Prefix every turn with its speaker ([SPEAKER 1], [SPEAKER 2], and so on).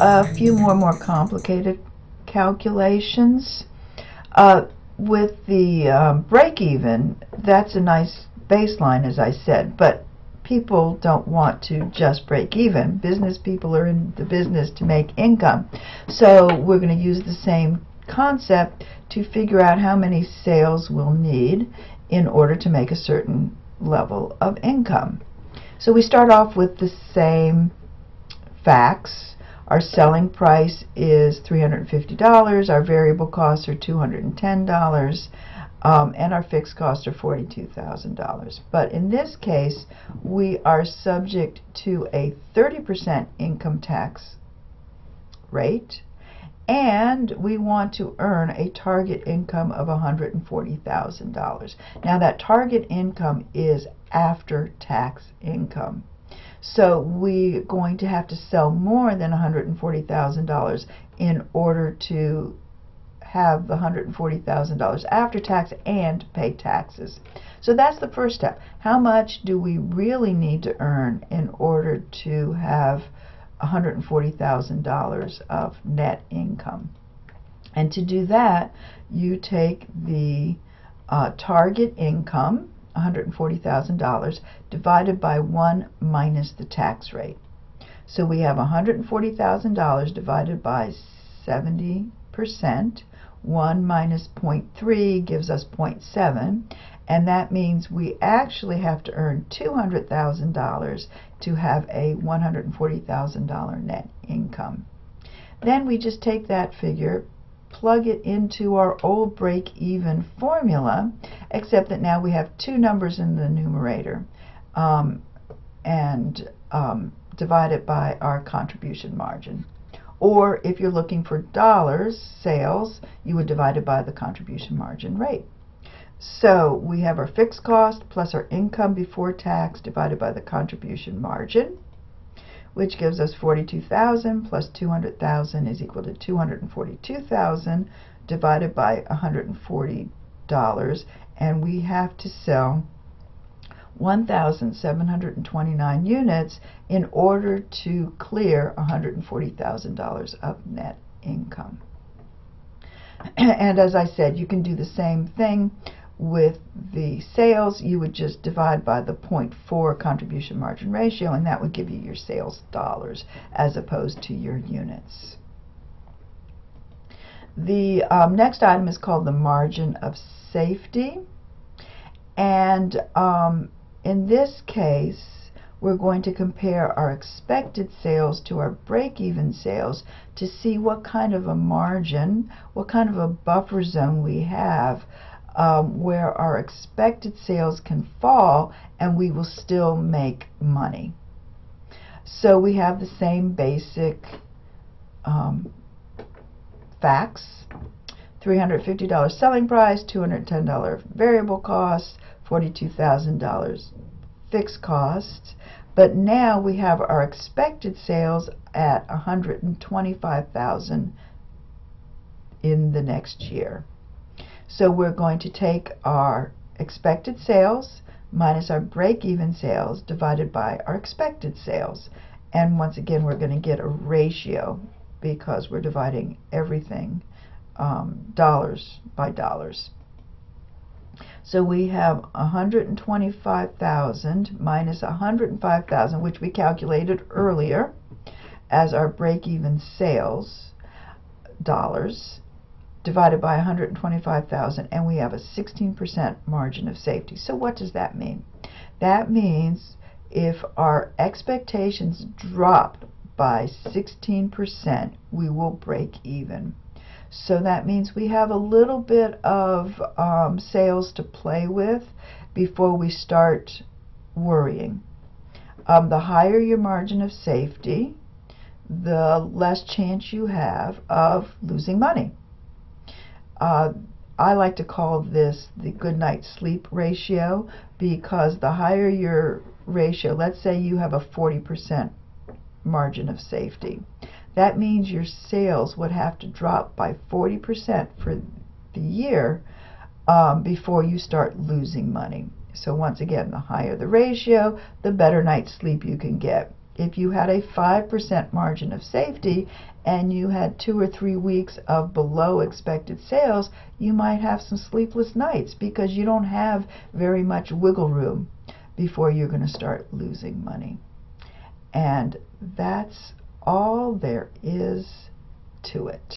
[SPEAKER 1] a few more more complicated calculations. Uh, with the um, break even, that's a nice baseline, as I said, but people don't want to just break even. Business people are in the business to make income. So we're going to use the same concept to figure out how many sales we'll need in order to make a certain level of income. So we start off with the same facts. Our selling price is $350. Our variable costs are $210. Um, and our fixed costs are $42,000. But in this case, we are subject to a 30% income tax rate and we want to earn a target income of $140,000. Now that target income is after tax income. So we're going to have to sell more than $140,000 in order to have the $140,000 after tax and pay taxes. So that's the first step. How much do we really need to earn in order to have $140,000 of net income. And to do that, you take the uh, target income, $140,000, divided by 1 minus the tax rate. So we have $140,000 divided by 70%. 1 minus 0.3 gives us 0.7 and that means we actually have to earn $200,000 to have a $140,000 net income. Then we just take that figure, plug it into our old break-even formula, except that now we have two numbers in the numerator, um, and um, divide it by our contribution margin. Or if you're looking for dollars, sales, you would divide it by the contribution margin rate. So we have our fixed cost plus our income before tax divided by the contribution margin, which gives us 42,000 plus 200,000 is equal to 242,000 divided by $140. And we have to sell 1,729 units in order to clear $140,000 of net income. and as I said, you can do the same thing with the sales, you would just divide by the 0.4 contribution margin ratio, and that would give you your sales dollars as opposed to your units. The um, next item is called the margin of safety. And um, in this case, we're going to compare our expected sales to our break-even sales to see what kind of a margin, what kind of a buffer zone we have um, where our expected sales can fall and we will still make money. So we have the same basic um, facts. $350 selling price, $210 variable cost, $42,000 fixed costs. But now we have our expected sales at 125,000 in the next year. So we're going to take our expected sales minus our break-even sales divided by our expected sales. And once again, we're going to get a ratio because we're dividing everything um, dollars by dollars. So we have 125,000 minus 105,000, which we calculated earlier as our break-even sales dollars divided by 125,000 and we have a 16% margin of safety. So what does that mean? That means if our expectations drop by 16%, we will break even. So that means we have a little bit of um, sales to play with before we start worrying. Um, the higher your margin of safety, the less chance you have of losing money. Uh, I like to call this the good night sleep ratio because the higher your ratio, let's say you have a 40% margin of safety, that means your sales would have to drop by 40% for the year um, before you start losing money. So once again, the higher the ratio, the better night's sleep you can get. If you had a 5% margin of safety and you had two or three weeks of below expected sales, you might have some sleepless nights because you don't have very much wiggle room before you're going to start losing money. And that's all there is to it.